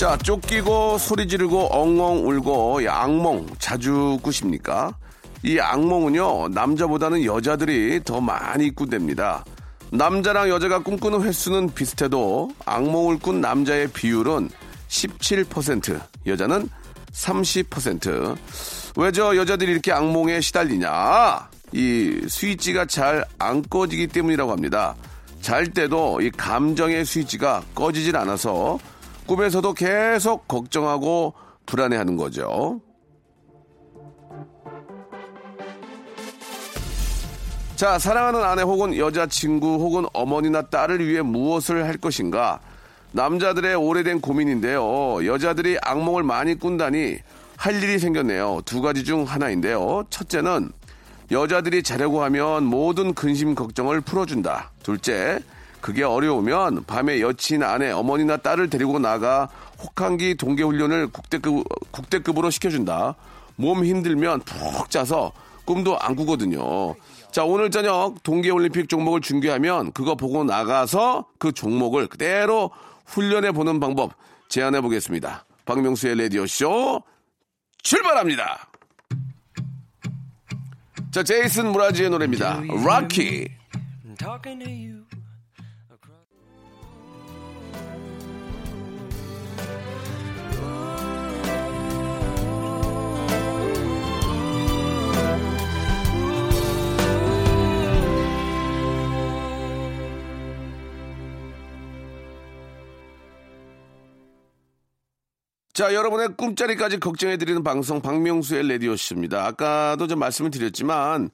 자, 쫓기고 소리 지르고 엉엉 울고 이 악몽 자주 꾸십니까? 이 악몽은요, 남자보다는 여자들이 더 많이 꾼답니다. 남자랑 여자가 꿈꾸는 횟수는 비슷해도 악몽을 꾼 남자의 비율은 17%, 여자는 30%. 왜 저 여자들이 이렇게 악몽에 시달리냐? 이 스위치가 잘 안 꺼지기 때문이라고 합니다. 잘 때도 이 감정의 스위치가 꺼지질 않아서 꿈에서도 계속 걱정하고 불안해하는 거죠. 자, 사랑하는 아내 혹은 여자친구 혹은 어머니나 딸을 위해 무엇을 할 것인가? 남자들의 오래된 고민인데요. 여자들이 악몽을 많이 꾼다니 할 일이 생겼네요. 두 가지 중 하나인데요. 첫째는 여자들이 자려고 하면 모든 근심 걱정을 풀어준다. 둘째, 그게 어려우면 밤에 여친, 아내, 어머니나 딸을 데리고 나가 혹한기 동계훈련을 국대급, 국대급으로 시켜준다. 몸 힘들면 푹 자서 꿈도 안 꾸거든요. 자, 오늘 저녁 동계올림픽 종목을 중계하면 그거 보고 나가서 그 종목을 그대로 훈련해 보는 방법 제안해 보겠습니다. 박명수의 라디오쇼 출발합니다. 자, 제이슨 무라지의 노래입니다. 락키. 자, 여러분의 꿈자리까지 걱정해드리는 방송 박명수의 레디오씨입니다. 아까도 좀 말씀을 드렸지만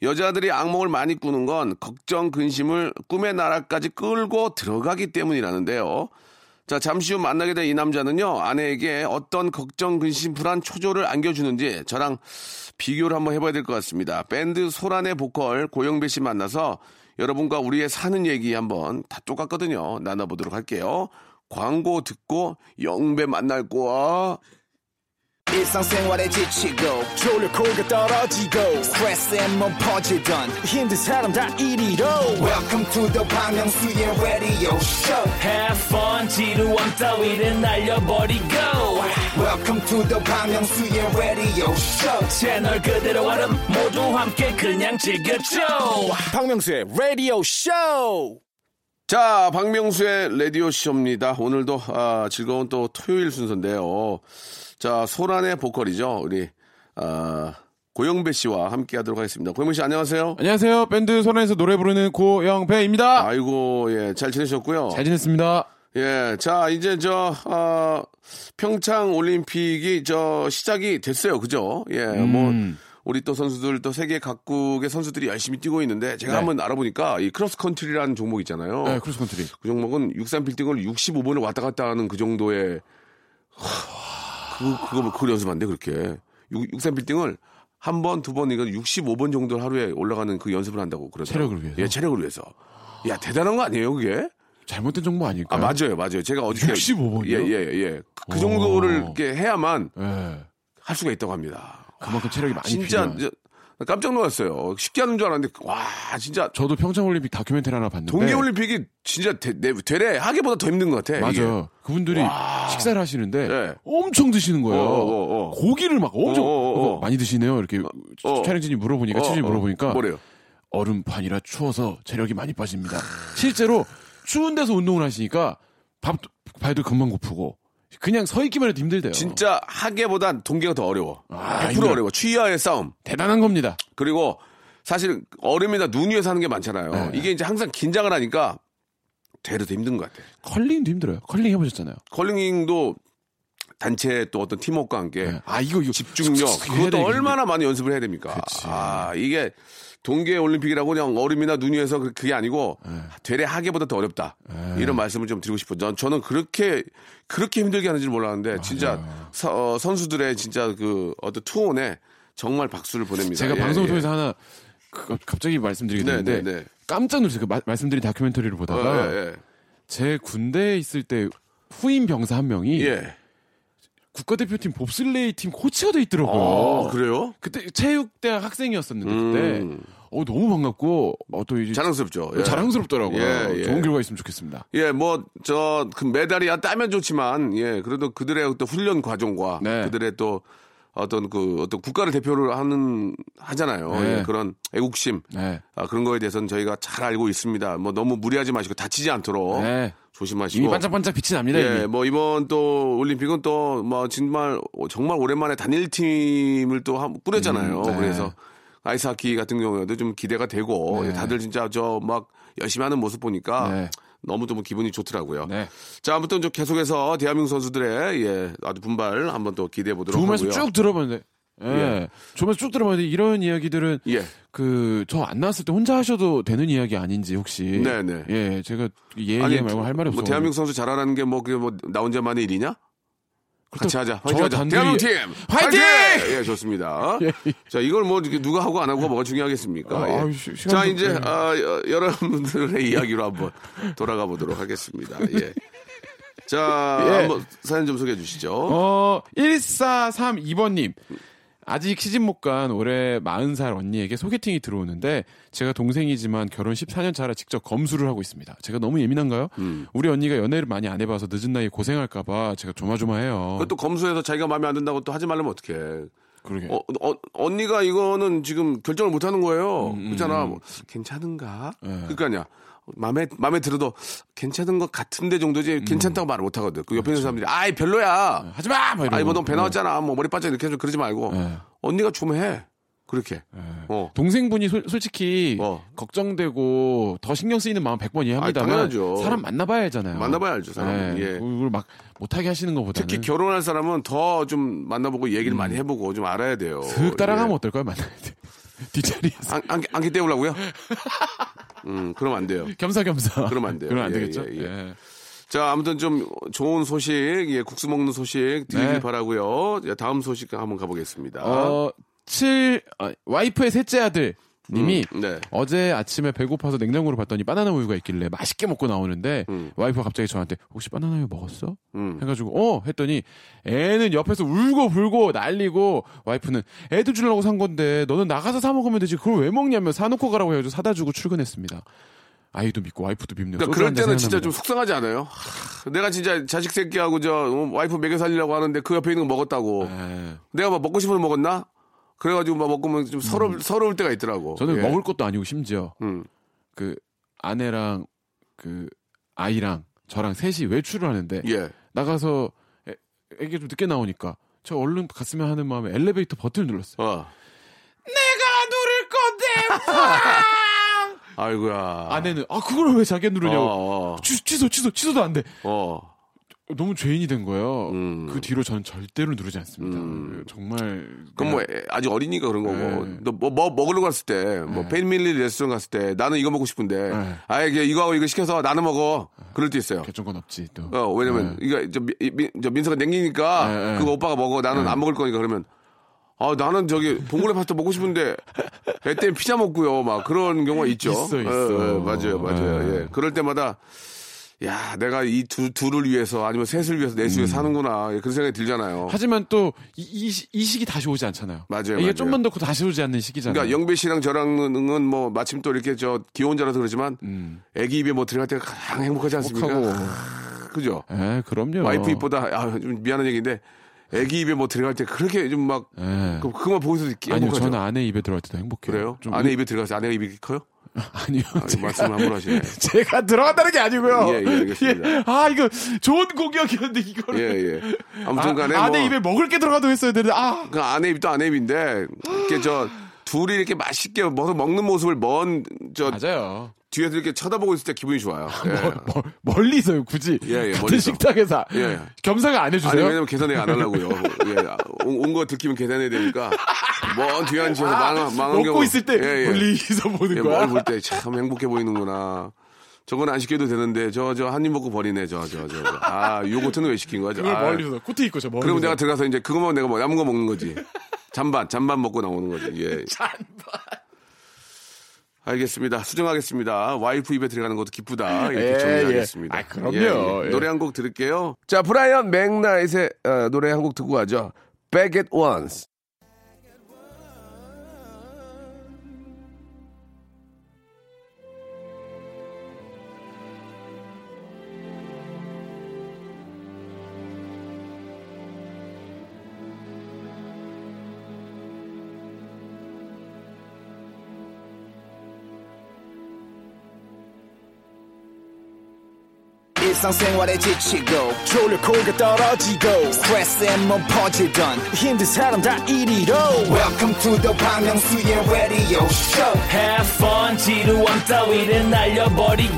여자들이 악몽을 많이 꾸는 건 걱정, 근심을 꿈의 나라까지 끌고 들어가기 때문이라는데요. 자, 잠시 후 만나게 될이 남자는요, 아내에게 어떤 걱정, 근심, 불안, 초조를 안겨주는지 저랑 비교를 한번 해봐야 될 것 같습니다. 밴드 소란의 보컬 고영배 씨 만나서 여러분과 우리의 사는 얘기 한번 다 똑같거든요. 나눠보도록 할게요. 광고 듣고 영배 만날 거야. 일상생활에 지치고, 졸려 코가 떨어지고, 스트레스에 몸 퍼지던, 힘든 사람 다 이리로. welcome to the Bang Myung-soo's radio show Have fun 지루함 따위를 날려버리고 welcome to the Bang Myung-soo's radio show 채널 그대로 얼음 모두 함께 그냥 즐겨줘 박명수의 radio show 자, 박명수의 라디오쇼입니다. 오늘도 아, 즐거운 또 토요일 순서인데요. 자, 소란의 보컬이죠. 우리 아, 고영배 씨와 함께 하도록 하겠습니다. 고영배 씨 안녕하세요. 안녕하세요. 밴드 소란에서 노래 부르는 고영배입니다. 아이고, 예, 잘 지내셨고요. 잘 지냈습니다. 예, 자, 이제 저, 어, 평창 올림픽이 저 시작이 됐어요. 그죠? 예, 뭐, 음. 우리 또 선수들 또 세계 각국의 선수들이 열심히 뛰고 있는데 제가 네. 한번 알아보니까 이 크로스 컨트리라는 종목 있잖아요. 네, 크로스 컨트리. 그 종목은 63 빌딩을 65번을 왔다 갔다 하는 그 정도의 하, 그거 그거 그걸 연습한대 그렇게 63 빌딩을 한 번, 두 번, 이거 65번 정도 하루에 올라가는 그 연습을 한다고 그러죠. 체력을 위해서? 예, 체력을 위해서. 야, 대단한 거 아니에요, 그게? 잘못된 정보 아, 아닐까요? 맞아요, 맞아요. 제가 어저께 65번 예, 이요? 예, 예. 그 오. 정도를 이렇게 해야만 예. 할 수가 있다고 합니다. 그만큼 체력이 많이 진짜 필요한. 저- 깜짝 놀랐어요. 쉽게 하는 줄 알았는데 와, 진짜 저도 평창올림픽 다큐멘터리 하나 봤는데. 동계올림픽이 진짜 되, 내- 되레 하기보다 더 힘든 것 같아. 이게. 맞아요. 그분들이 식사를 하시는데 네. 엄청 드시는 거예요. 어, 어, 어. 고기를 막 엄청 어, 어, 어. 많이 드시네요. 이렇게 어. 촬영진이 물어보니까 어, 취재진이 어. 물어보니까 뭐래요? 얼음판이라 추워서 체력이 많이 빠집니다. 실제로 추운 데서 운동을 하시니까 밥 발도 금방 고프고 그냥 서 있기만 해도 힘들대요. 진짜 하계보단 동계가 더 어려워. 아, 100% 힘들어. 어려워. 취하의 싸움. 대단한 겁니다. 그리고 사실 얼음이나 눈 위에서 하는 게 많잖아요. 네. 이게 이제 항상 긴장을 하니까 더 힘든 것 같아. 컬링도 힘들어요. 컬링 해보셨잖아요. 컬링도 단체 또 어떤 팀워크와 함께 아 이거 이거 집중력 그것도 돼, 얼마나 많이 연습을 해야 됩니까? 아 이게 동계 올림픽이라고 그냥 얼음이나 눈 위에서 그- 그게 아니고 되레 하계보다 더 어렵다 이런 말씀을 좀 드리고 싶어요. 전 저는 그렇게 그렇게 힘들게 하는 줄 몰랐는데 진짜 서- 어, 선수들의 진짜 그 어떤 투혼에 정말 박수를 보냅니다. 제가 예, 방송을 예. 통해서 하나 그- 갑자기 말씀드리게 네, 되는데 네, 네. 깜짝 놀랐어요. 그 마- 말씀드린 다큐멘터리를 보다가 어, 예, 예. 제 군대에 있을 때 후임 병사 한 명이 예. 국가대표팀 봅슬레이 팀 코치가 돼 있더라고요. 아, 그래요? 그때 체육대학 학생이었었는데 음. 그때 어 너무 반갑고 어, 또 이제 자랑스럽죠. 예. 자랑스럽더라고요. 예, 예. 좋은 결과 있으면 좋겠습니다. 예, 뭐, 저, 그 메달이야 따면 좋지만, 예, 그래도 그들의 또 훈련 과정과 네. 그들의 또 어떤 그 어떤 국가를 대표를 하는, 하잖아요. 네. 예, 그런 애국심. 네. 아, 그런 거에 대해서는 저희가 잘 알고 있습니다. 뭐 너무 무리하지 마시고 다치지 않도록 네. 조심하시고. 이미 반짝반짝 빛이 납니다. 예, 이미. 뭐 이번 또 올림픽은 또 뭐 정말 정말 오랜만에 단일 팀을 또 한- 꾸렸잖아요. 음, 네. 그래서 아이스하키 같은 경우에도 좀 기대가 되고 네. 다들 진짜 저 막 열심히 하는 모습 보니까 네. 너무 좀 기분이 좋더라고요. 네. 자, 아무튼 좀 계속해서 대한민국 선수들의 예, 아주 분발 한번 또 기대해 보도록 하고요. 말씀 쭉 들어봤는데. 예. 예. 말씀 쭉 들어봤는데 이런 이야기들은 예. 그저 안 나왔을 때 혼자 하셔도 되는 이야기 아닌지 혹시 네네. 예 제가 예, 예 말고 할 말이 없어 뭐 대한민국 선수 잘하는 게 뭐 그게 뭐 나 혼자만의 일이냐? 같이 하자. 화이팅 하자. 대한민국 팀! 화이팅! 예, 좋습니다. 예. 자, 이걸 뭐 누가 하고 안 하고가 뭐가 중요하겠습니까? 아, 예. 시- 자, 이제 예. 아, 여- 여러분들의 이야기로 한번 돌아가 보도록 하겠습니다. 예. 자, 예. 한번 사연 좀 소개해 주시죠. 어 1432번님 아직 시집 못 간 올해 40살 언니에게 소개팅이 들어오는데 제가 동생이지만 결혼 14년 차라 직접 검수를 하고 있습니다. 제가 너무 예민한가요? 음. 우리 언니가 연애를 많이 안 해봐서 늦은 나이에 고생할까봐 제가 조마조마해요. 그것도 검수해서 자기가 마음에 안 든다고 또 하지 말라면 어떡해. 그러게. 어, 어, 언니가 이거는 지금 결정을 못 하는 거예요. 음, 그렇잖아. 뭐, 괜찮은가? 네. 그러니까 아니야. 마음에, 마음에 들어도 괜찮은 것 같은데 정도지 괜찮다고 말을 못 하거든. 그 옆에 있는 사람들이, 아이, 별로야. 하지 마! 막 이러고. 아이, 뭐넌배 나왔잖아. 뭐 머리 빠져 이렇게 해서 그러지 말고. 네. 언니가 좀 해. 그렇게. 어. 동생분이 솔- 솔직히 어. 걱정되고 더 신경 쓰이는 마음 100번 이해합니다만 당연하죠. 사람 만나봐야 알잖아요. 만나봐야 알죠, 사람. 네. 예. 그걸 막 못하게 하시는 것보다는 특히 결혼할 사람은 더 좀 만나보고 얘기를 많이 해보고 좀 알아야 돼요. 슥 따라가면 예. 어떨까요? 만나야 돼. 뒷자리에서 안, 안, 안기 때우려고요? 음, 그러면 안 돼요. 겸사겸사. 그러면 안 돼요. 그러면 안 예, 되겠죠? 예, 예. 예. 자, 아무튼 좀 좋은 소식, 예, 국수 먹는 소식 드리길 네. 바라고요. 자, 다음 소식 한번 가보겠습니다. 어, 7, 아, 와이프의 셋째 아들 님이 음, 네. 어제 아침에 배고파서 냉장고를 봤더니 바나나 우유가 있길래 맛있게 먹고 나오는데 와이프가 갑자기 저한테 혹시 바나나 우유 먹었어? 음. 해가지고 어 했더니 애는 옆에서 울고 불고 난리고 와이프는 애들 주려고 산 건데 너는 나가서 사 먹으면 되지 그걸 왜 먹냐며 사놓고 가라고 해가지고 사다 주고 출근했습니다. 아이도 믿고 와이프도 믿네요. 그러니까 그럴 때는 진짜 생각납니다. 좀 속상하지 않아요? 하, 내가 진짜 자식 새끼하고 저 어, 와이프 먹여 살리려고 하는데 그 옆에 있는 거 먹었다고. 에, 내가 막 먹고 거 먹었나? 그래가지고 막 먹으면 좀 서러, 서러울 때가 있더라고. 음. 저는 예. 먹을 것도 아니고 심지어 음. 그 아내랑 그 아이랑 저랑 셋이 외출을 하는데 예. 나가서 애, 애기 좀 늦게 나오니까 저 얼른 갔으면 하는 마음에 엘리베이터 버튼을 눌렀어요. 어. 내가 누를 건데 아이고야. 아내는 아 그걸 왜 자기가 누르냐고 어, 어. 취, 취소 취소 취소도 안 돼. 어. 너무 죄인이 된 거예요. 음. 그 뒤로 저는 절대로 누르지 않습니다. 정말 그럼 뭐 애- 아직 어리니까 그런 거고 네. 너뭐 뭐 먹으러 갔을 때뭐 패밀리 레스토랑 갔을 때 나는 이거 먹고 싶은데 네. 아예 이거하고 이거 시켜서 나는 먹어 그럴 때 있어요. 개정권 없지 또. 어 왜냐면 이거 저, 미, 미- 저 민서가 냉기니까 네, 네. 그거 오빠가 먹어 나는 안 먹을 거니까 그러면 아 나는 저기 봉골레 파스타 먹고 싶은데 애 때문에 피자 먹고요 막 그런 경우가 있죠. 있어, 예, 있어. 예, 맞아요 맞아요. 네. 예. 그럴 때마다 야 내가 이 두, 둘을 위해서 아니면 셋을 위해서 넷을 위해서 사는구나 예, 그런 생각이 들잖아요. 하지만 또 이 이, 시- 이 시기 다시 오지 않잖아요. 맞아요, 이게 맞아요. 좀만 더 다시 오지 않는 시기잖아요. 그러니까 영배 씨랑 저랑은 뭐 마침 또 이렇게 저 기혼자라서 그러지만 애기 입에 뭐 들어갈 때가 가장 행복하지 않습니까? 하고. 아, 그죠? 예, 그럼요. 와이프 입보다 아, 좀 미안한 얘기인데 애기 입에 뭐 들어갈 때 그렇게 좀 막 예. 그, 그만 보고서 이렇게 아니요, 행복하죠. 저는 아내 입에 들어갈 때도 행복해요. 그래요? 좀 아내 의- 입에 들어가서 아내가 입이 커요? 아니요. 아, 말씀 함부로 하시네. 제가 들어간다는 게 아니고요. 예, 예, 알겠습니다. 예. 아, 이거 좋은 공격이었는데 이거를. 예, 예. 아무튼 간에 아, 뭐내 입에 먹을 게 들어가도 했어야 되는데 아. 그 아내 입도 아내 입인데 이렇게 저 둘이 이렇게 맛있게 먹- 먹는 모습을 먼 저 맞아요. 뒤에서 이렇게 쳐다보고 있을 때 기분이 좋아요. 예. 멀, 멀 리서요, 굳이. 예, 예, 같은 멀리서. 식당에서. 예. 겸사가 안 아니 해주세요? 왜냐면 계산회 안 하려고요. 예, 온거 들키면 계산해야 되니까 먼 뒤에 앉아서 망한 망한 아, 먹고 경우 있을 때 예, 예. 멀리서 보는 예, 거야. 뭘볼 때 참 행복해 보이는구나. 저건 안 시켜도 되는데 저 저 한 입 먹고 버리네 저 저 저. 아 요거트는 왜 시킨 거야? 저. 아, 멀리서 코트 입고 저 멀리서. 그러면 내가 들어가서 이제 그거만 내가 뭐 남은 거 먹는 거지. 잔반 잔반 먹고 나오는 거지. 예. 잔반. 알겠습니다. 수정하겠습니다. 와이프 입에 들어가는 것도 기쁘다. 이렇게 예, 정리하겠습니다. 예. 아, 그럼요. 예. 노래 한 곡 들을게요. 자, 브라이언 맥나잇의 어, 노래 한 곡 듣고 가죠. Back at Once. 일상생활에 지치고, 졸려 코가 떨어지고, 스트레스에 몸 퍼지던, 힘든 사람 다 이리로. welcome to the Bang Myung-soo's radio show Have fun 지루함 따위를 날려버리고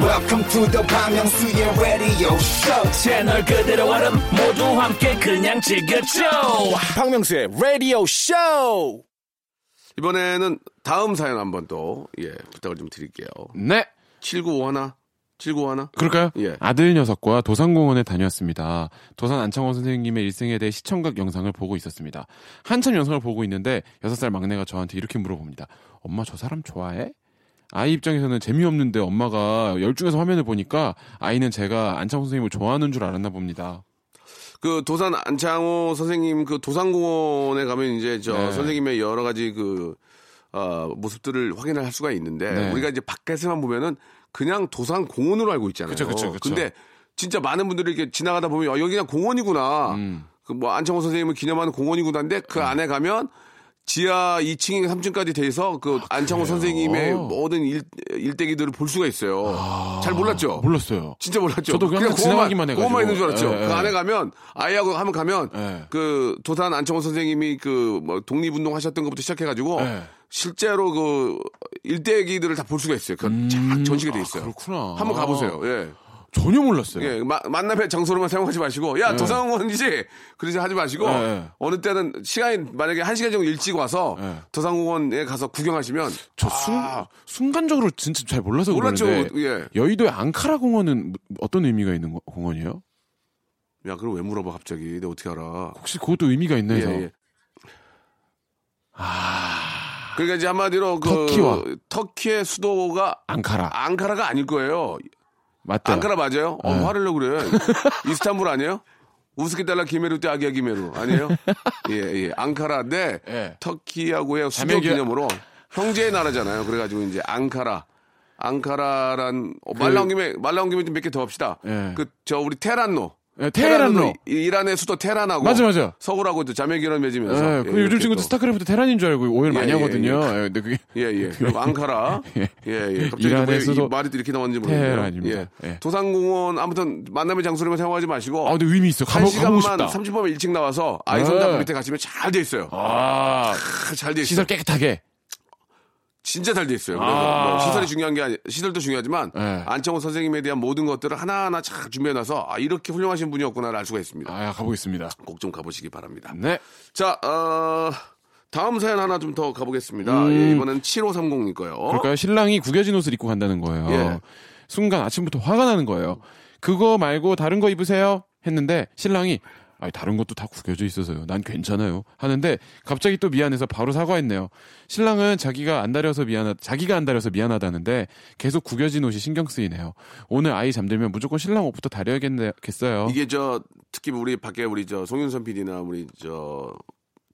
welcome to the Bang Myung-soo's radio show 채널 그대로 얼음 모두 함께 그냥 즐겨줘 박명수의 radio show 이번에는 다음 사연 한번 또, 예, 부탁을 좀 드릴게요. 네. 7951? 7951? 그럴까요? 예. 아들 녀석과 도산공원에 다녀왔습니다. 도산 안창원 선생님의 일생에 대해 시청각 영상을 보고 있었습니다. 한참 영상을 보고 있는데 6살 막내가 저한테 이렇게 물어봅니다. 엄마 저 사람 좋아해? 아이 입장에서는 재미없는데 엄마가 열중해서 화면을 보니까 아이는 제가 안창원 선생님을 좋아하는 줄 알았나 봅니다. 그 도산 안창호 선생님 그 도산공원에 가면 이제 저 네. 선생님의 여러 가지 그 어, 모습들을 확인할 수가 있는데 네. 우리가 이제 밖에서만 보면은 그냥 도산 공원으로 알고 있잖아요. 그쵸, 그쵸, 그쵸. 근데 진짜 많은 분들이 이렇게 지나가다 보면 어, 여기 그냥 공원이구나. 음. 그뭐 안창호 선생님을 기념하는 공원이구나인데 그 안에 가면 지하 2층, 3층까지 돼서 그 안창호 선생님의 모든 일, 일대기들을 볼 수가 있어요. 잘 몰랐죠? 몰랐어요. 진짜 몰랐죠. 저도 그냥 지나가기만 해가지고. 그것만 있는 줄 알았죠. 예, 예. 그 안에 가면 아이하고 한번 가면 예. 그 도산 안창호 선생님이 그 뭐 독립운동 하셨던 것부터 시작해가지고 예. 실제로 그 일대기들을 다 볼 수가 있어요. 그쫙 전시가 돼 있어요. 아, 그렇구나. 한번 가보세요. 예. 전혀 몰랐어요. 예, 마- 만남의 장소로만 사용하지 마시고, 야, 도산공원이지? 그러지 하지 마시고, 예. 어느 때는 시간이, 만약에 한 시간 정도 일찍 와서, 예. 도산공원에 가서 구경하시면, 저 순, 순간적으로 진짜 잘 몰라서 아. 몰랐죠. 그러는데 예. 여의도의 앙카라 공원은 어떤 의미가 있는 거- 공원이에요? 야, 그걸 왜 물어봐, 갑자기. 내가 어떻게 알아. 혹시 그것도 의미가 있나 해서 예, 예. 그러니까 이제 한마디로 그 터키와. 터키의 수도가 앙카라 앙카라가 아닐 거예요. 맞다. 앙카라 맞아요? 어, 네. 화를 내고 그래. 이스탄불 아니에요? 우스키달라 기메루 때 아기야 기메루 아니에요? 예, 예. 앙카라인데 예. 터키하고의 수도 자매기- 기념으로 형제의 나라잖아요. 그래가지고 이제 앙카라. 앙카라란 어, 말 나온 김에 말 나온 김에 좀 몇 개 더 합시다. 예. 그저 우리 테란노. 예, 테헤란로. 이- 이란의 수도 테란하고 맞아, 맞아. 서울하고 또 자매 결혼 맺으면서 예, 예, 그 요즘 이렇게 친구들 또. 스타크래프트 테란인 줄 알고 오해를 예, 많이 예, 하거든요. 예, 근데 그게 예, 예. 그리고 앙카라. 예, 예. 갑자기 왜 수도 이 말이 이렇게 나왔는지 모르겠네요. 테헤란입니다. 예. 예. 도산공원 아무튼 만남의 장소로만 생각하지 마시고 아, 근데 의미 있어. 한 가보, 가보고 시간만 싶다. 30분만 일찍 나와서 아이 손잡고 네. 밑에 가시면 잘 돼 있어요. 아, 잘 돼 있어요. 시설 깨끗하게. 진짜 잘 돼 있어요. 그래서 아. 뭐 시설이 중요한 게 아니, 시설도 중요하지만 네. 안창호 선생님에 대한 모든 것들을 하나하나 잘 준비해놔서 아, 이렇게 훌륭하신 분이었구나를 알 수가 있습니다. 아, 가보겠습니다. 꼭 좀 가보시기 바랍니다. 네. 자, 어, 다음 사연 하나 좀 더 가보겠습니다. 음. 예, 이번엔 7530님 거요. 그럴까요? 신랑이 구겨진 옷을 입고 간다는 거예요. 예. 순간 아침부터 화가 나는 거예요. 그거 말고 다른 거 입으세요? 했는데 신랑이 아니 다른 것도 다 구겨져 있어서요. 난 괜찮아요. 하는데 갑자기 또 미안해서 바로 사과했네요. 신랑은 자기가 안 다려서 미안하 자기가 안 다려서 미안하다는데 계속 구겨진 옷이 신경 쓰이네요. 오늘 아이 잠들면 무조건 신랑 옷부터 다려야겠어요. 이게 저 특히 우리 밖에 우리 저 송윤선 PD나 우리 저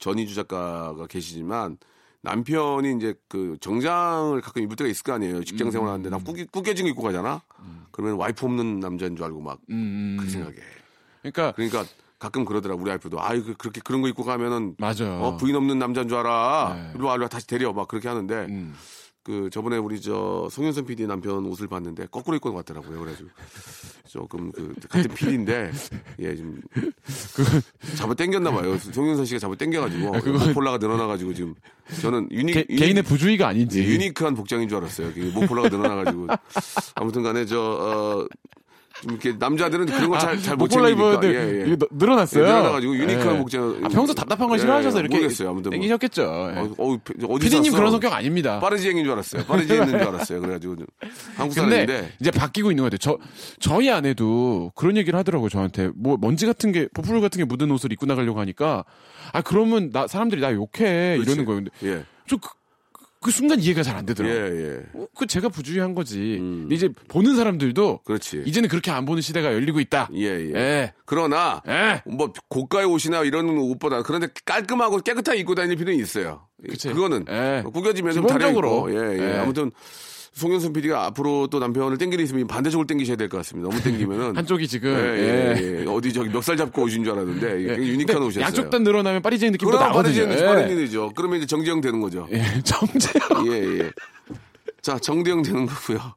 전희주 작가가 계시지만 남편이 이제 그 정장을 가끔 입을 때가 있을 거 아니에요. 직장 생활하는데 나 꾸기, 꾸겨진 거 입고 가잖아. 그러면 와이프 없는 남자인 줄 알고 막 음, 그 생각해. 그러니까 그러니까 가끔 그러더라 우리 와이프도 아이 그- 그렇게 그런 거 입고 가면은 맞아요. 어, 부인 없는 남자인 줄 알아. 네. 이리 와, 이리 와, 다시 데려. 막 그렇게 하는데, 음. 그 저번에 우리 저 송현선 PD 남편 옷을 봤는데 거꾸로 입고 왔더라고요. 그래가지고 조금 그 같은 PD인데 예 지금 잡아 당겼나 봐요. 송현선 씨가 잡아 당겨가지고 그건- 목폴라가 늘어나가지고 지금 저는 유니 개, 유니- 개인의 부주의가 아닌지. 예, 유니크한 복장인 줄 알았어요. 그 목폴라가 늘어나가지고 아무튼간에 저 어, 좀 이렇게 남자들은 그런 거 잘 잘못 목폴라 챙기니까 예, 예. 이게 너- 늘어났어요. 예, 늘어나가지고 유니크한 예. 복장. 아, 평소 답답한 걸 예, 싫어하셔서 예, 이렇게 모르겠어요. 아무튼 뭐. 땡기셨겠죠. 예. 어, 어, 어디 피디님? 그런 성격 아닙니다. 빠르지행인 줄 알았어요. 빠르지행인 줄 알았어요. 그래가지고 좀 한국 사람인데 이제 바뀌고 있는 것 같아요. 저 저희 아내도 그런 얘기를 하더라고요. 저한테 뭐 먼지 같은 게 보풀 같은 게 묻은 옷을 입고 나가려고 하니까 아 그러면 나 사람들이 나 욕해 이러는 거예요. 근데 예, 좀그 그 순간 이해가 잘안 예, 되더라고요. 예. 어, 그 제가 부주의한 거지. 근데 이제 보는 사람들도 그렇지. 이제는 그렇게 안 보는 시대가 열리고 있다. 예, 예. 예. 그러나 예. 뭐 고가의 옷이나 이런 옷보다 그런데 깔끔하고 깨끗하게 입고 다닐 필요는 있어요. 그치. 그거는 예. 구겨지면 좀 기본적으로. 다르고 예, 예. 예. 아무튼 송현선 PD가 앞으로 또 남편을 땡기는 있으면 반대쪽을 땡기셔야 될 것 같습니다. 너무 땡기면은 한쪽이 지금 예, 예, 예. 예. 어디 저기 멱살 잡고 오신 줄 알았는데 예. 굉장히 유니크한 옷이었어요. 양쪽 다 늘어나면 파리제인 느낌도 나거든요. 빠르지 예. 그러면 이제 정재영 되는 거죠. 예. 정재영. 예, 예. 자, 정대영 되는 거고요.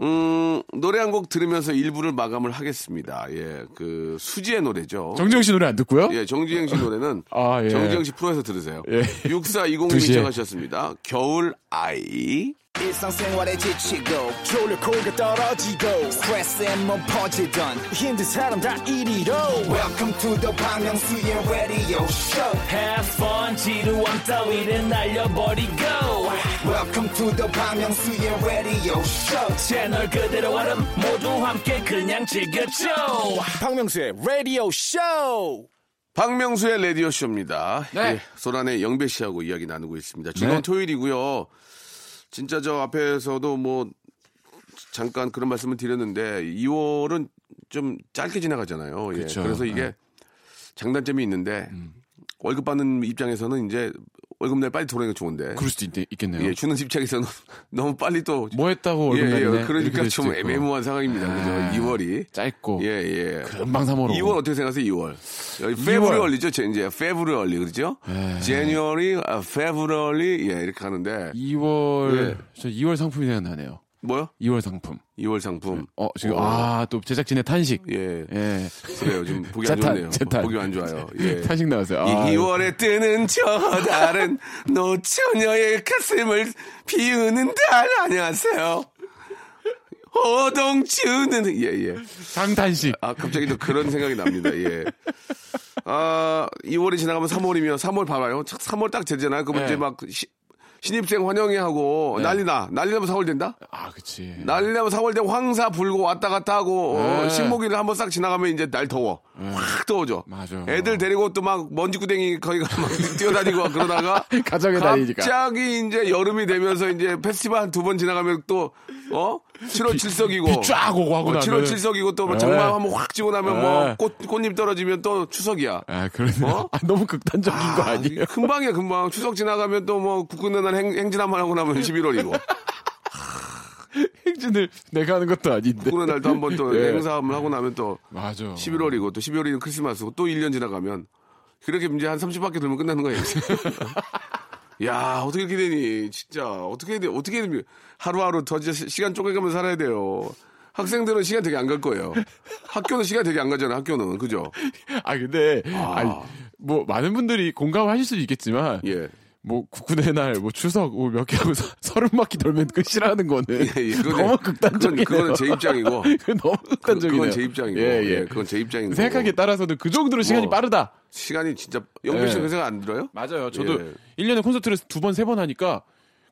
음, 노래 한 곡 들으면서 일부를 마감을 하겠습니다. 예, 그 수지의 노래죠. 정재영 씨 노래 안 듣고요? 예, 정지영 씨 노래는 아, 예. 정지영 씨 프로에서 들으세요. 예. 6420님 두 시에. 신청하셨습니다. 겨울 아이. 일상생활에 지치고, 졸려 코가 떨어지고, 스트레스에 몸 퍼지던, 힘든 사람 다 이리로. welcome to the Bang Myung-soo's radio show Have fun 지루함 따위를 날려버리고 welcome to the Bang Myung-soo's radio show 채널 그대로 얼음 모두 함께 그냥 즐겨줘 박명수의 radio show 박명수의 라디오 쇼입니다. 네. 예, 소란의 영배 씨하고 이야기 나누고 있습니다. 즐거운 네. 토요일이고요. 진짜 저 앞에서도 뭐 잠깐 그런 말씀을 드렸는데 2월은 좀 짧게 지나가잖아요. 예. 그래서 이게 네. 장단점이 있는데 월급 받는 입장에서는 이제 월급 날 빨리 돌아오는 게 좋은데 그럴 수도 있, 겠네요 예, 주는 입장에서는 너무 빨리 또 뭐 했다고 월급 예, 날리네? 예, 이렇게 그러니까 될 좀. 애매모호한 상황입니다. 아, 그죠? 2월이 짧고 예, 예. 금방 3월 2월 어떻게 생각하세요? 2월. 여기 페브루얼리죠. 제- 이제 페브루얼리 그렇죠? 제뉴얼리, 아, 페브루얼리 예, 이렇게 하는데 2월 예. 저 2월 상품이 생각나네요. 뭐요? 2월 상품. 2월 상품. 어 지금 어. 아또 제작진의 탄식. 예. 예. 그래요. 좀 보기 안 재탄, 좋네요. 재탄. 보기 안 좋아요. 예. 탄식 나왔어요. 아, 이 2월에 뜨는 저 달은 노처녀의 가슴을 비우는 달 안녕하세요. 호동주는 예 예. 장탄식. 아 갑자기 또 그런 생각이 납니다. 예. 아 2월이 지나가면 3월이면 3월 봐봐요. 3월 딱 되잖아요. 그러면 네. 이제 막 시- 신입생 환영회 하고 네. 난리나 난리나면 4월 된다. 아 그치. 난리나면 4월 되고 황사 불고 왔다 갔다 하고 어, 네. 식목일을 한번 싹 지나가면 이제 날 더워. 확 더워져. 맞아. 애들 데리고 또 막 먼지구덩이 거기가 막 뛰어다니고 막 그러다가 가정에 다니니까. 갑자기 이제 여름이 되면서 이제 페스티벌 한 두 번 지나가면 또 어? 7월 칠석이고 비쫙 오고 하고 어, 7월 나면. 칠석이고 또 네. 장마 한번 확 지고 나면 네. 뭐 꽃, 꽃잎 떨어지면 또 추석이야. 아 그러네. 어? 아, 너무 극단적인 거 아니에요? 금방이야 금방 추석 지나가면 또 뭐 국군의 날 행, 행진 한 번 하고 나면 11월이고 행진을 내가 하는 것도 아닌데. 국군의 날도 한번 또 예. 행사 한번 하고 나면 또 맞아. 11월이고 또 12월이면 크리스마스고 또 1년 지나가면 그렇게 이제 한 30바퀴 돌면 끝나는 거예요. 야 어떻게 이렇게 되니 진짜 어떻게 돼 어떻게 되니 하루하루 더 시간 쪼개가면서 살아야 돼요. 학생들은 시간 되게 안 갈 거예요. 학교는 시간 되게 안 가잖아요. 학교는 그죠? 아 근데 아. 아니, 뭐 많은 분들이 공감하실 수도 있겠지만 예. 뭐 국군의 날, 뭐 추석 뭐몇개 하고 서- 서른 바퀴 돌면 끝이라는 거는 예, 예. 그건 너무 제- 극단적이네요. 그건, 제 입장이고. 그건 너무 극단적이네요. 그건 제 입장이고. 예, 예. 예, 그건 제 입장이고. 생각하기에 따라서는 그 정도로 시간이 뭐. 빠르다. 시간이 진짜 영배 씨 예. 그 생각 안 들어요? 맞아요. 저도 예. 1년에 콘서트를 두 번, 세 번 하니까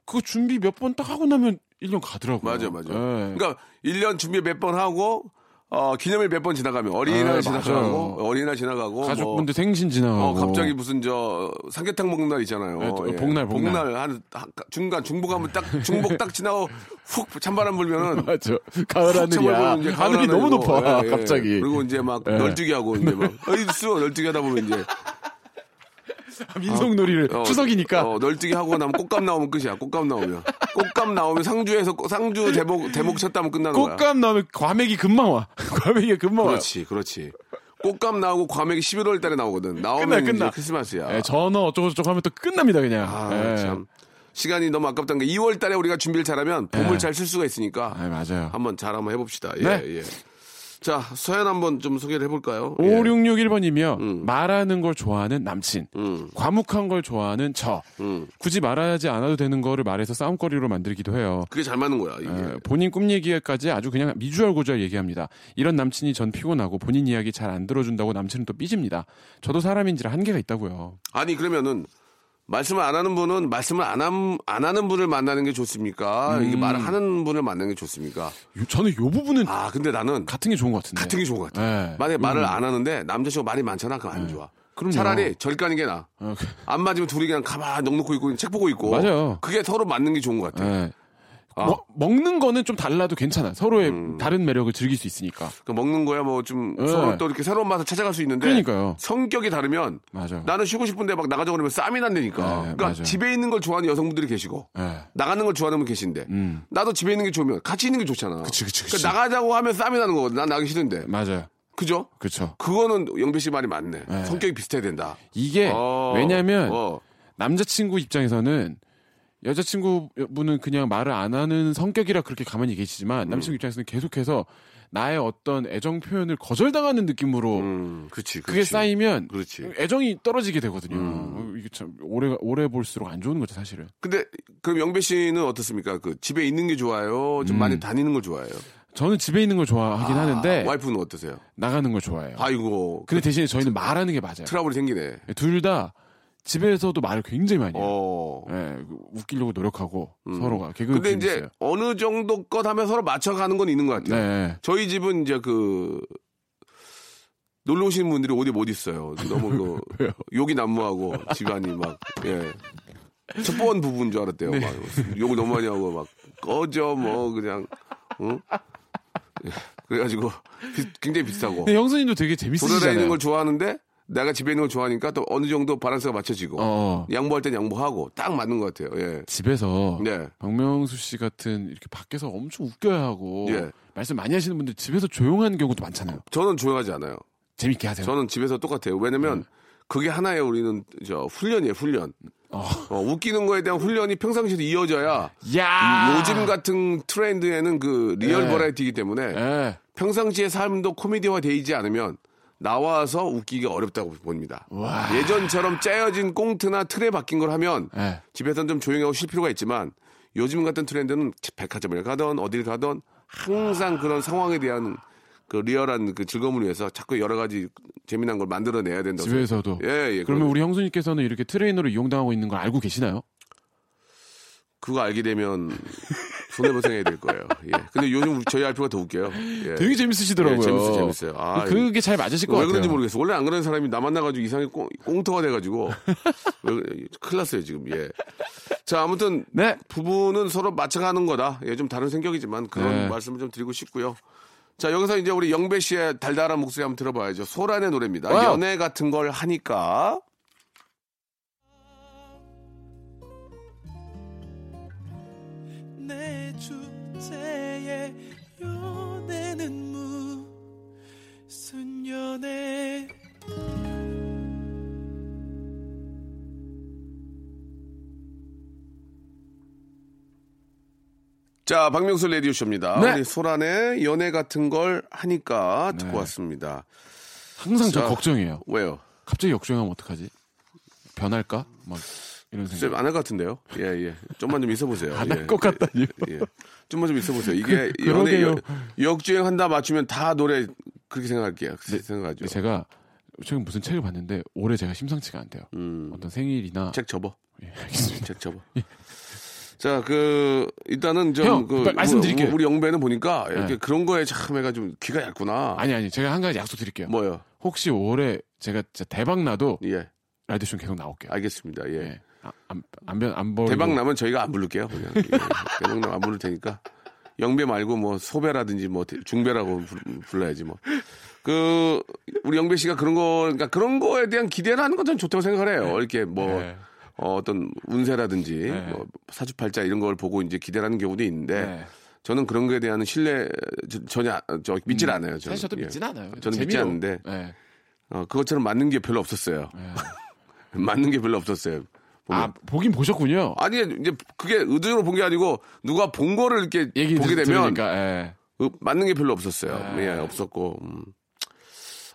그거 준비 몇 번 딱 하고 나면 1년 가더라고요. 맞아, 맞아. 예. 그러니까 1년 준비 몇 번 하고 어, 기념일 몇 번 지나가면 어린이날 아, 지나가고. 어린이날 지나가고 가족분들 뭐, 생신 지나가고 어, 갑자기 무슨 저 삼계탕 먹는 날 있잖아요. 네, 또 복날, 복날. 한, 한- 중간 중복하면 딱 중복 딱 지나고 훅 찬바람 불면은 맞아. 가을 하늘이야. 이제 가을 하늘이 너무 하늘이고, 높아. 예, 예. 갑자기. 그리고 이제 막 예. 널뛰기 하고 이제 막 어이 수 널뛰기 하다 보면 이제 민속놀이를 어, 추석이니까 어, 널뛰기 하고 나면 꽃감 나오면 끝이야. 꽃감 나오면 꽃감 나오면 상주에서 꽃- 상주 대목 대목 쳤다면 끝나는 거야. 꽃감 나오면 과메기 금방 와. 과메기가 금방 와. 그렇지, 그렇지. 꽃감 나오고 과메기 11월 달에 나오거든. 나오면 끝나, 끝나. 크리스마스야. 예, 전어 어쩌고 저쩌고 하면 또 끝납니다 그냥. 아, 예. 참. 시간이 너무 아깝다는 게 2월 달에 우리가 준비를 잘하면 봄을 네. 잘쓸 수가 있으니까 아, 맞아요. 한번 잘 한번 해봅시다. 예, 네. 예. 자, 서연 한번 좀 소개를 해볼까요? 예. 5661번이며 음. 말하는 걸 좋아하는 남친, 음. 과묵한 걸 좋아하는 저, 음. 굳이 말하지 않아도 되는 거를 말해서 싸움거리로 만들기도 해요. 그게 잘 맞는 거야, 이게. 에, 본인 꿈 얘기까지 아주 그냥 미주알고주알 얘기합니다. 이런 남친이 전 피곤하고 본인 이야기 잘 안 들어준다고 남친은 또 삐집니다. 저도 사람인지라 한계가 있다고요. 아니, 그러면은, 말씀을 안 하는 분은 말씀을 안, 함- 안 하는 분을 만나는 게 좋습니까? 음. 이게 말을 하는 분을 만나는 게 좋습니까? 요- 저는 이 부분은 아, 근데 나는 같은 게 좋은 것 같은데. 같은 게 좋은 것 같아. 네. 만약에 말을 안 하는데 남자친구 말이 많잖아. 그럼 안 좋아. 그럼요. 차라리 절 까는 게 나아. 어, 그- 안 맞으면 둘이 그냥 가만 넋 놓고 있고 책 보고 있고. 맞아요. 그게 서로 맞는 게 좋은 것 같아. 예. 아. 먹- 먹는 거는 좀 달라도 괜찮아. 서로의 다른 매력을 즐길 수 있으니까. 그 먹는 거야 뭐좀 네. 서로 또 이렇게 새로운 맛을 찾아갈 수 있는데 그러니까요. 성격이 다르면 맞아요. 나는 쉬고 싶은데 막 나가자고 그러면 쌈이 난다니까. 네, 그러니까 맞아요. 집에 있는 걸 좋아하는 여성분들이 계시고 예. 나가는 걸 좋아하는 분 계신데 음. 나도 집에 있는 게 좋으면 같이 있는 게 좋잖아. 그치, 그치, 그치. 그러니까 나가자고 하면 쌈이 나는 거거든. 난 나가기 싫은데. 맞아요. 그죠? 그렇죠. 그거는 영배 씨 말이 맞네. 네. 성격이 비슷해야 된다. 이게 어, 왜냐면 어. 남자친구 입장에서는 여자친구분은 그냥 말을 안 하는 성격이라 그렇게 가만히 계시지만 남자친구 입장에서는 계속해서 나의 어떤 애정 표현을 거절당하는 느낌으로 음, 그렇지. 그게 그렇지. 쌓이면. 음. 애정이 떨어지게 되거든요. 어, 이게 참 오래 오래 볼수록 안 좋은 거죠, 사실은. 근데 그럼 영배 씨는 어떻습니까? 그 집에 있는 게 좋아요? 좀 많이 다니는 걸 좋아해요? 저는 집에 있는 걸 좋아하긴 하는데 아, 와이프는 어떠세요? 나가는 걸 좋아해요. 아이고. 근데 대신에 저희는 말하는 게 맞아요. 트러블이 생기네. 둘 다 집에서도 말을 굉장히 많이 해요. 어. 예, 웃기려고 노력하고 서로가 개그 근데 이제 어느 정도 것 하면 서로 맞춰가는 건 있는 것 같아요. 네. 저희 집은 이제 그 놀러 오시는 분들이 어디 못 있어요. 너무 그 욕이 난무하고 집안이 막 예. 첩보원 부부인 줄 알았대요. 네. 막 욕을 너무 많이 하고 막 꺼져 뭐 그냥 응? 예. 그래가지고 비- 굉장히 비슷하고 근데 형수님도 되게 돌아다니는 재밌으시잖아요. 걸 좋아하는데 내가 집에 있는 걸 좋아하니까 또 어느 정도 바란스가 맞춰지고 어. 양보할 땐 양보하고 딱 맞는 것 같아요. 예. 집에서 네. 박명수 씨 같은 이렇게 밖에서 엄청 웃겨야 하고 예. 말씀 많이 하시는 분들 집에서 조용한 경우도 많잖아요. 저는 조용하지 않아요. 재밌게 하세요. 저는 집에서 똑같아요. 왜냐면 그게 하나의 우리는 저 훈련이에요, 훈련. 어. 어, 웃기는 거에 대한 훈련이 평상시에도 이어져야 야 요즘 같은 트렌드에는 그 리얼 예. 버라이어티이기 때문에 예. 평상시의 삶도 코미디화 되지 않으면 나와서 웃기기 어렵다고 봅니다. 와. 예전처럼 짜여진 꽁트나 틀에 박힌 걸 하면 예. 집에서는 좀 조용하고 쉴 필요가 있지만 요즘 같은 트렌드는 백화점을 가던 어딜 가던 항상 그런 상황에 대한 그 리얼한 그 즐거움을 위해서 자꾸 여러 가지 재미난 걸 만들어내야 된다고. 집에서도. 예, 예. 그러면 그럼 우리 형수님께서는 이렇게 트레이너로 이용당하고 있는 걸 알고 계시나요? 그거 알게 되면 손해보상해야 될 거예요. 예. 근데 요즘 저희 와이프가 더 웃겨요. 예. 되게 재밌으시더라고요. 예, 재밌어, 재밌어요. 아, 그게 잘 맞으실 것왜 같아요. 그런지 모르겠어. 원래 안 그런 사람이 나 만나가지고 이상하게 꽁, 꽁터가 돼가지고. 왜? 큰일 났어요, 지금. 예. 자, 아무튼. 네. 부부는 서로 맞춰가는 거다. 예, 좀 다른 생각이지만 그런 네. 말씀을 좀 드리고 싶고요. 자, 여기서 이제 우리 영배 씨의 달달한 목소리 한번 들어봐야죠. 소란의 노래입니다. Wow. 연애 같은 걸 하니까. 연애는 무슨 연애 자, 박명수 라디오쇼입니다. 네. 우리 소란의 연애 같은 걸 하니까 듣고 왔습니다. 항상 저 자. 걱정이에요. 왜요? 갑자기 역주행하면 어떡하지? 변할까? 막 이런 생각. 안할 것 같은데요? 예, 예. 좀만 좀 있어보세요. 안 예. 할것 같다니요. 예. 좀만 좀 있어보세요. 이게 그- 연애 그러게요. 역- 역주행 한다 맞추면 다 노래 그렇게 생각할게요. 생각하죠. 근데 제가 최근 무슨 책을 봤는데 올해 제가 심상치가 않대요. 음. 어떤 생일이나 책 접어. 예, 알겠습니다. 책 접어. 자, 그 일단은 좀 형, 그 빨리 말씀드릴게요. 우리, 영배는 보니까 이렇게 네. 그런 거에 참 해가 좀 귀가 얇구나. 아니 아니 제가 한 가지 약속 드릴게요. 뭐요? 혹시 올해 제가 진짜 대박 나도 예, 라디오 쇼 계속 나올게요. 알겠습니다. 예. 예. 아, 안, 안, 변- 안 버리고 대박 나면 저희가 안 부를게요. 그냥 예. 대박 나면 안 부를 테니까 영배 말고 뭐 소배라든지 뭐 대- 중배라고 불- 불러야지 뭐. 그 우리 영배 씨가 그런 거 그러니까 그런 거에 대한 기대를 하는 건 전 좋다고 생각을 해요. 이렇게 뭐 네. 어, 떤 운세라든지 네. 뭐 사주팔자 이런 걸 보고 이제 기대를 하는 경우도 있는데 네. 저는 그런 거에 대한 신뢰 저- 전혀 저 믿질 않아요. 저는. 음. 사실 저도 예. 믿진 않아요. 저는 믿지 재미로. 않는데 예. 어, 그것처럼 맞는 게 별로 없었어요. 맞는 게 별로 없었어요. 보면. 아, 보긴 보셨군요. 아니 이제 그게 의도로 본 게 아니고 누가 본 거를 이렇게 얘기 보게 들- 되면 들으니까, 예. 어, 맞는 게 별로 없었어요. 예, 없었고. 음.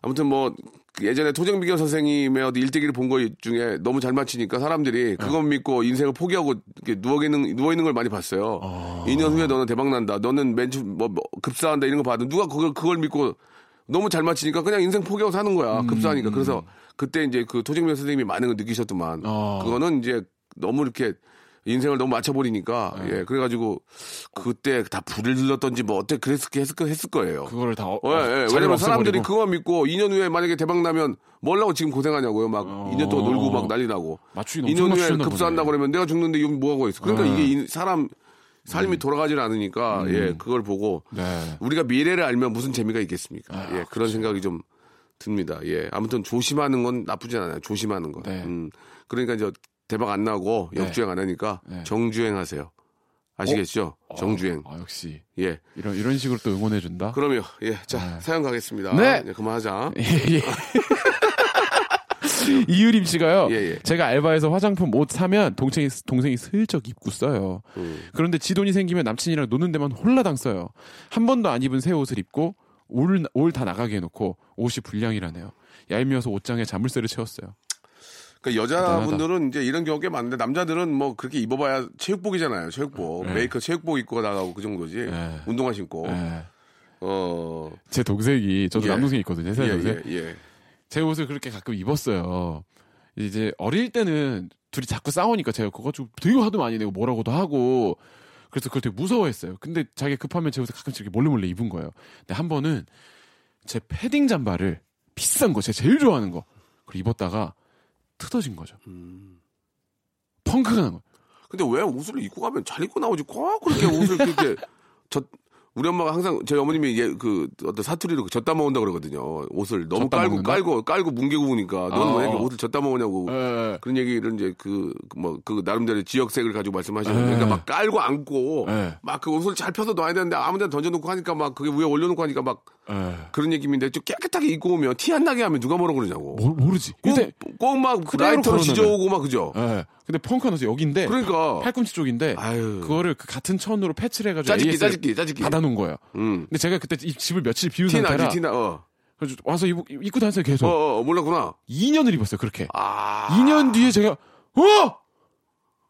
아무튼 뭐 예전에 토정비교 선생님의 어디 일대기를 본 거 중에 너무 잘 맞히니까 사람들이 그것 믿고 인생을 포기하고 이렇게 누워 있는 누워 있는 걸 많이 봤어요. 2년 후에 너는 대박 난다. 너는 맨주 뭐, 뭐 급사한다 이런 거 봐도 누가 그걸 그걸 믿고 너무 잘 맞히니까 그냥 인생 포기하고 사는 거야. 급사하니까. 그래서 그때 이제 그 토정비교 선생님이 많은 걸 느끼셨더만. 어. 그거는 이제 너무 이렇게 인생을 너무 맞춰버리니까 예 그래가지고 그때 다 불을 질렀던지 뭐 어때 그랬을 했을, 거- 했을 거예요. 그거를 다. 어, 예, 예. 왜냐면 사람들이 없애버리고. 그거 믿고 2년 후에 만약에 대박 나면 뭘라고 지금 고생하냐고요. 막 2년 동안 놀고 막 난리 나고. 어. 맞추기 엄청 2년 후에 보네. 그러면 내가 죽는데 이거 뭐 하고 있어. 그러니까 네. 이게 이- 사람 삶이 돌아가질 않으니까 예 그걸 보고 음. 네. 우리가 미래를 알면 무슨 재미가 있겠습니까? 아, 예 그런 생각이 좀 듭니다. 예 아무튼 조심하는 건 나쁘진 않아요. 조심하는 거. 네. 음 그러니까 이제 대박 안 나고 네. 역주행 안 하니까 네. 정주행 하세요. 아시겠죠? 정주행. 아, 역시. 예. 이런, 이런 식으로 또 응원해준다. 그러면 예, 자 사연 가겠습니다. 네. 네, 그만하자. 예. 이유림 씨가요. 예, 예. 제가 알바에서 화장품 옷 사면 동생이 동생이 슬쩍 입고 써요. 음. 그런데 지 돈이 생기면 남친이랑 노는 데만 홀라당 써요. 한 번도 안 입은 새 옷을 입고 올 다 나가게 해놓고 옷이 불량이라네요. 얄미워서 옷장에 자물쇠를 채웠어요. 그러니까 여자분들은 이제 이런 경우가 꽤 많은데 남자들은 뭐 그렇게 입어봐야 체육복이잖아요. 체육복, 네. 메이커 체육복 입고 나가고 그 정도지. 네. 운동화 신고. 예. 어, 제 동생이 저도 예. 남동생이 있거든요. 세 예, 동생. 예, 예. 제 옷을 그렇게 가끔 입었어요. 이제 어릴 때는 둘이 자꾸 싸우니까 제가 그거 좀 되게 화도 많이 내고 뭐라고도 하고 그래서 그걸 되게 무서워했어요. 근데 자기 급하면 제 옷을 가끔씩 이렇게 몰래 몰래 입은 거예요. 근데 한 번은 제 패딩 잠바를 비싼 거, 제가 제일 좋아하는 거, 그걸 입었다가 뜯어진 거죠. 펑크가 난 거예요. 근데 왜 옷을 입고 가면 잘 입고 나오지? 꼭 그렇게 옷을 그렇게 저 우리 엄마가 항상 저희 어머님이 예, 그 어떤 사투리로 젖다 먹는다 그러거든요. 옷을 너무 깔고 먹는다? 깔고 깔고 뭉개고 보니까 너는 어. 왜 이렇게 옷을 젖다 먹으냐고 예. 그런 얘기를 이제 그뭐그 나름대로 지역색을 가지고 말씀하시는 예. 그러니까 막 깔고 안고 예. 막그 옷을 잘 펴서 놔야 되는데 아무데나 던져놓고 하니까 막 그게 위에 올려놓고 하니까 막 예. 그런 얘기인데 좀 깨끗하게 입고 오면 티 안 나게 하면 누가 뭐라 그러냐고. 모, 모르지. 근데 꼭막 그대로 라이터로. 지져오고 막 그죠. 예. 근데 펑크가 나서 여기인데 그러니까 팔꿈치 쪽인데 아유. 그거를 그 같은 천으로 패치를 해가지고 짜집기, 짜집기, 짜집기. 받아놓은 거예요. 음. 근데 제가 그때 이 집을 며칠 비운 티 상태라 나지 티 나. 어. 그래서 와서 입, 입고 다녔어요 계속. 어, 어 몰랐구나. 2년을 입었어요 그렇게. 아. 2년 뒤에 제가 어!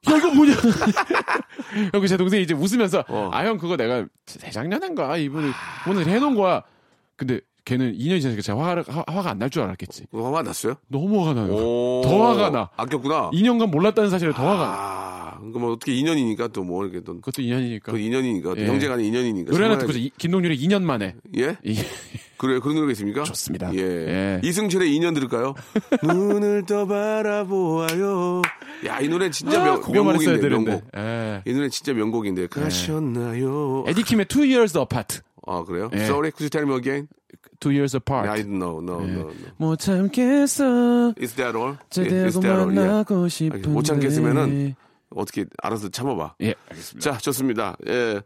야 이거 뭐냐? 그리고 제 동생이 이제 웃으면서 어. 아 형 그거 내가 재작년인가 이분을 오늘 해놓은 거야. 근데 걔는 2년이 지나니까 제가 화가, 화- 화가 안 날 줄 알았겠지. 그거 화가 났어요? 너무 화가 나요. 오. 더 화가 나. 아꼈구나. 2년간 몰랐다는 사실에 더 화가 나. 아. 그러니까 뭐 어떻게 2년이니까 또 뭐 이렇게 또. 그것도 2년이니까. 그 2년이니까 예. 형제 간의 2년이니까. 노래 하나 듣고 이- 김동률의 2년 만에. 예? 이- 그래 그런 노래가 있습니까? 좋습니다. 예. 예. 이승철의 2년 들을까요? 눈을 떠 바라보아요. 야, 이 노래 진짜 아, 명, 했어야 명곡인데. 명곡. 예. 이 노래 진짜 명곡인데. 가셨나요? 에디킴의 Two Years Apart. 아, 그래요? 예. Sorry, could you tell me again? Two Years Apart. I no, no, no, no. 못 참겠어. Is that all? 제대로 Is that all? 예. 만나고 싶은데. 못 참겠으면은 어떻게 알아서 참아봐. 예, 알겠습니다. 자, 좋습니다. 예.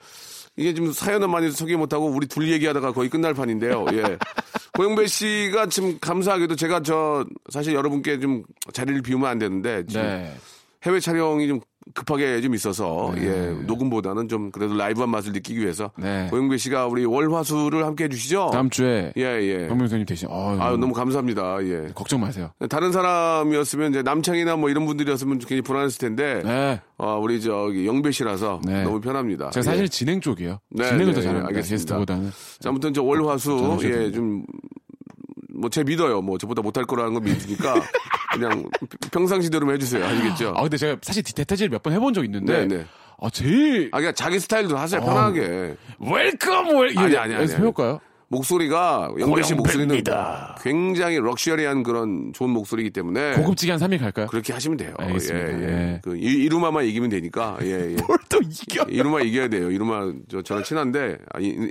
이게 지금 사연은 많이 소개 못하고 우리 둘 얘기하다가 거의 끝날 판인데요. 예. 고영배 씨가 지금 감사하게도 제가 저 사실 여러분께 좀 자리를 비우면 안 되는데 지금 네. 해외 촬영이 좀 급하게 좀 있어서 네. 예 녹음보다는 좀 그래도 라이브한 맛을 느끼기 위해서 네. 고영배 씨가 우리 월화수를 함께 해주시죠. 다음 주에 예 예. 박명수님 대신 어, 아유 너무 감사합니다. 예. 걱정 마세요. 다른 사람이었으면 이제 남창희나 뭐 이런 분들이었으면 굉장히 불안했을 텐데 네. 어, 우리 저기 영배 씨라서 네. 너무 편합니다. 제가 사실 예. 진행 쪽이에요. 네, 진행을 네, 더 잘합니다. 알겠습니다. 게스트보다는. 자, 아무튼 저 월화수 예. 좀 뭐제 믿어요. 뭐 저보다 못할 거라는 걸 믿으니까 그냥 평상시대로만 해주세요. 아시겠죠? 아 근데 제가 사실 대타 DJ를 몇번 해본 적 있는데 네, 네. 아 제일 아 그냥 자기 스타일대로 하세요. 어. 편하게. Welcome wel 아니, 아니, 아니, 연습해볼까요? 목소리가 영배 씨 목소리는. 굉장히 럭셔리한 그런 좋은 목소리이기 때문에 고급지게 한 3일 갈까요? 그렇게 하시면 돼요. 알겠습니다. 예, 예. 예. 그 이- 이루마만 이기면 되니까. 예, 예. 또 이겨. 이루마 이겨야 돼요. 이루마 저 저랑 친한데 아, 인,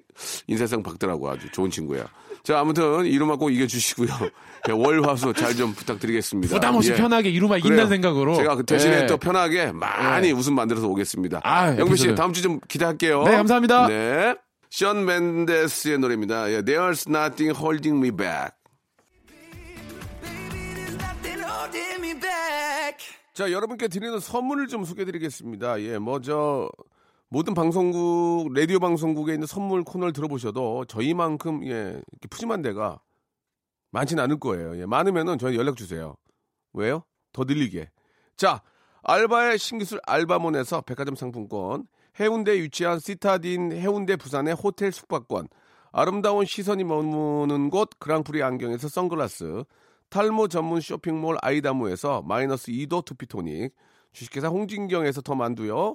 인사성 박더라고 아주 좋은 친구야. 자 아무튼 이루마 꼭 이겨주시고요. 예, 월화수 잘 좀 부탁드리겠습니다. 부담 없이 예. 편하게 이루마. 이긴다는 생각으로. 제가 그 대신에 예. 또 편하게 많이 웃음 만들어서 오겠습니다. 아, 영배 씨 에피소드. 다음 주 좀 기대할게요. 네, 감사합니다. 네. 션 맨데스의 노래입니다. 예, There's nothing holding me back. Baby, there's nothing holding me back. 자, 여러분께 드리는 선물을 좀 소개해 드리겠습니다. 예, 뭐, 저, 모든 방송국, 라디오 방송국에 있는 선물 코너를 들어보셔도 저희만큼, 예, 푸짐한 데가 많지는 않을 거예요. 예, 많으면은 저희 연락 주세요. 왜요? 더 늘리게. 자, 알바의 신기술 알바몬에서 백화점 상품권, 해운대에 위치한 시타딘 해운대 부산의 호텔 숙박권, 아름다운 시선이 머무는 곳 그랑프리 안경에서 선글라스, 탈모 전문 쇼핑몰 아이다무에서 마이너스 2도 투피토닉, 주식회사 홍진경에서 더 만두요,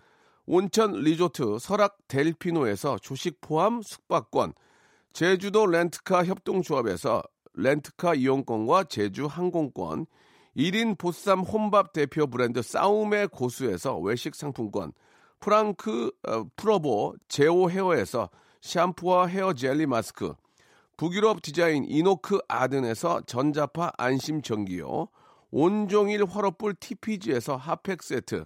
온천 리조트 설악 델피노에서 조식 포함 숙박권, 제주도 렌트카 협동조합에서 렌트카 이용권과 제주 항공권, 1인 보쌈 혼밥 대표 브랜드 싸움의 고수에서 외식 상품권, 프랑크 어, 프로보 제오 헤어에서 샴푸와 헤어 젤리 마스크, 북유럽 디자인 이노크 아든에서 전자파 안심 전기요, 온종일 화로불 TPG에서 핫팩 세트,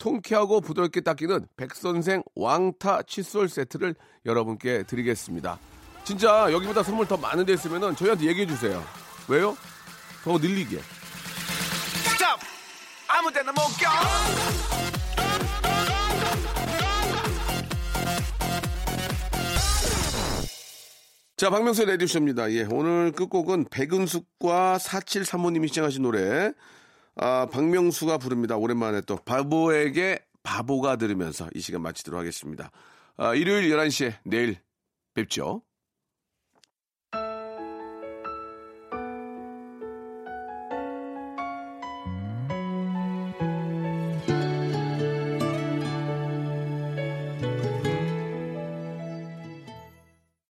통쾌하고 부드럽게 닦이는 백선생 왕타 칫솔 세트를 여러분께 드리겠습니다. 진짜 여기보다 선물 더 많은 데 있으면 저희한테 얘기해 주세요. 왜요? 더 늘리게. Stop! 아무 데나 못 껴! 자, 박명수의 라디오쇼입니다. 예, 오늘 끝곡은 백은숙과 473호님이 신청하신 노래, 아, 박명수가 부릅니다. 오랜만에 또 바보에게 바보가 들으면서 이 시간 마치도록 하겠습니다. 아, 일요일 11시에 내일 뵙죠.